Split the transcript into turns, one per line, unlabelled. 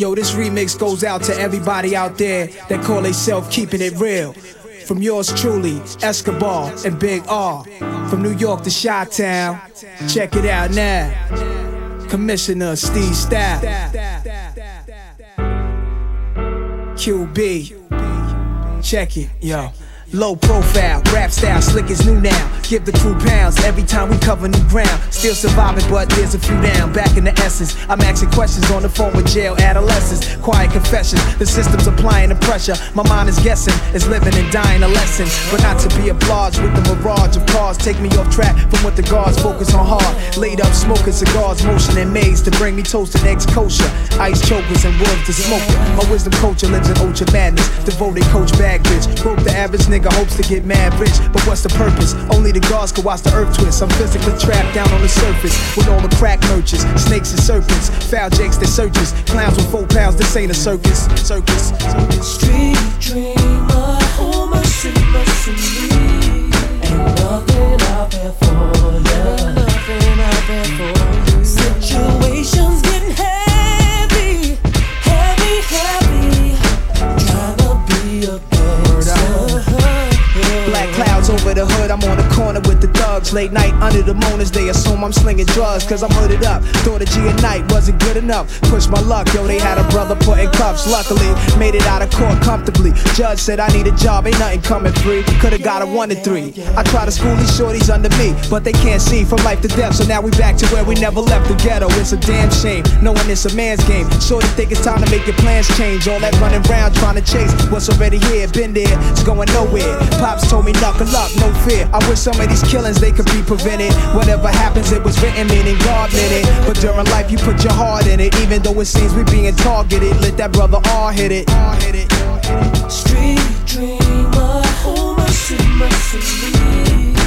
Yo, this remix goes out to everybody out there that call themselves keeping it real. From yours truly, Escobar and Big R. From New York to Chi Town. Check it out now. Commissioner Steve Stoute. QB. Check it, yo. Low profile, rap style, slick as new now. Give the crew pounds every time we cover new ground. Still surviving, but there's a few down. Back in the essence, I'm asking questions on the phone with jail adolescents. Quiet confessions, the system's applying the pressure. My mind is guessing, it's living and dying a lesson. But not to be obliged with the mirage of cars. Take me off track from what the guards focus on hard. Laid up smoking cigars, motion and maze to bring me toast and eggs kosher. Ice chokers and wolves to smoke it. My wisdom culture lives in ultra madness. Devoted coach bag bitch. Broke the average nigga nigga hopes to get mad rich, but what's the purpose? Only the gods can watch the earth twist. I'm physically trapped down on the surface with all the crack merchants, snakes and serpents, foul jakes that searches, clowns with four pounds. This ain't a circus, circus. circus.
Street dreamer, oh mercy, mercy me. Ain't nothing out there for you. Situations getting heavy, heavy, heavy. Trying to be a gangster.
Black clouds over the hood, I'm on the corner with the thugs. Late night under the moon as they assume I'm slinging drugs, cause I'm hooded up. Thought a G a night wasn't good enough. Push my luck, yo, they had a brother put in cuffs. Luckily, made it out of court comfortably. Judge said I need a job, ain't nothing coming free. Could've got a one and three. I try to school these shorties under me, but they can't see from life to death. So now we back to where we never left the ghetto. It's a damn shame, knowing it's a man's game. Shorty think it's time to make your plans change. All that running around trying to chase what's already here, been there, it's going nowhere. Pops told me knuckle up, no fear. I wish some of these killings they could be prevented. Whatever happens, it was written, meaning God meant it. But during life, you put your heart in it, even though it seems we being targeted. Let that brother R hit it. Hit it.
Street dreamer, oh mercy, mercy me.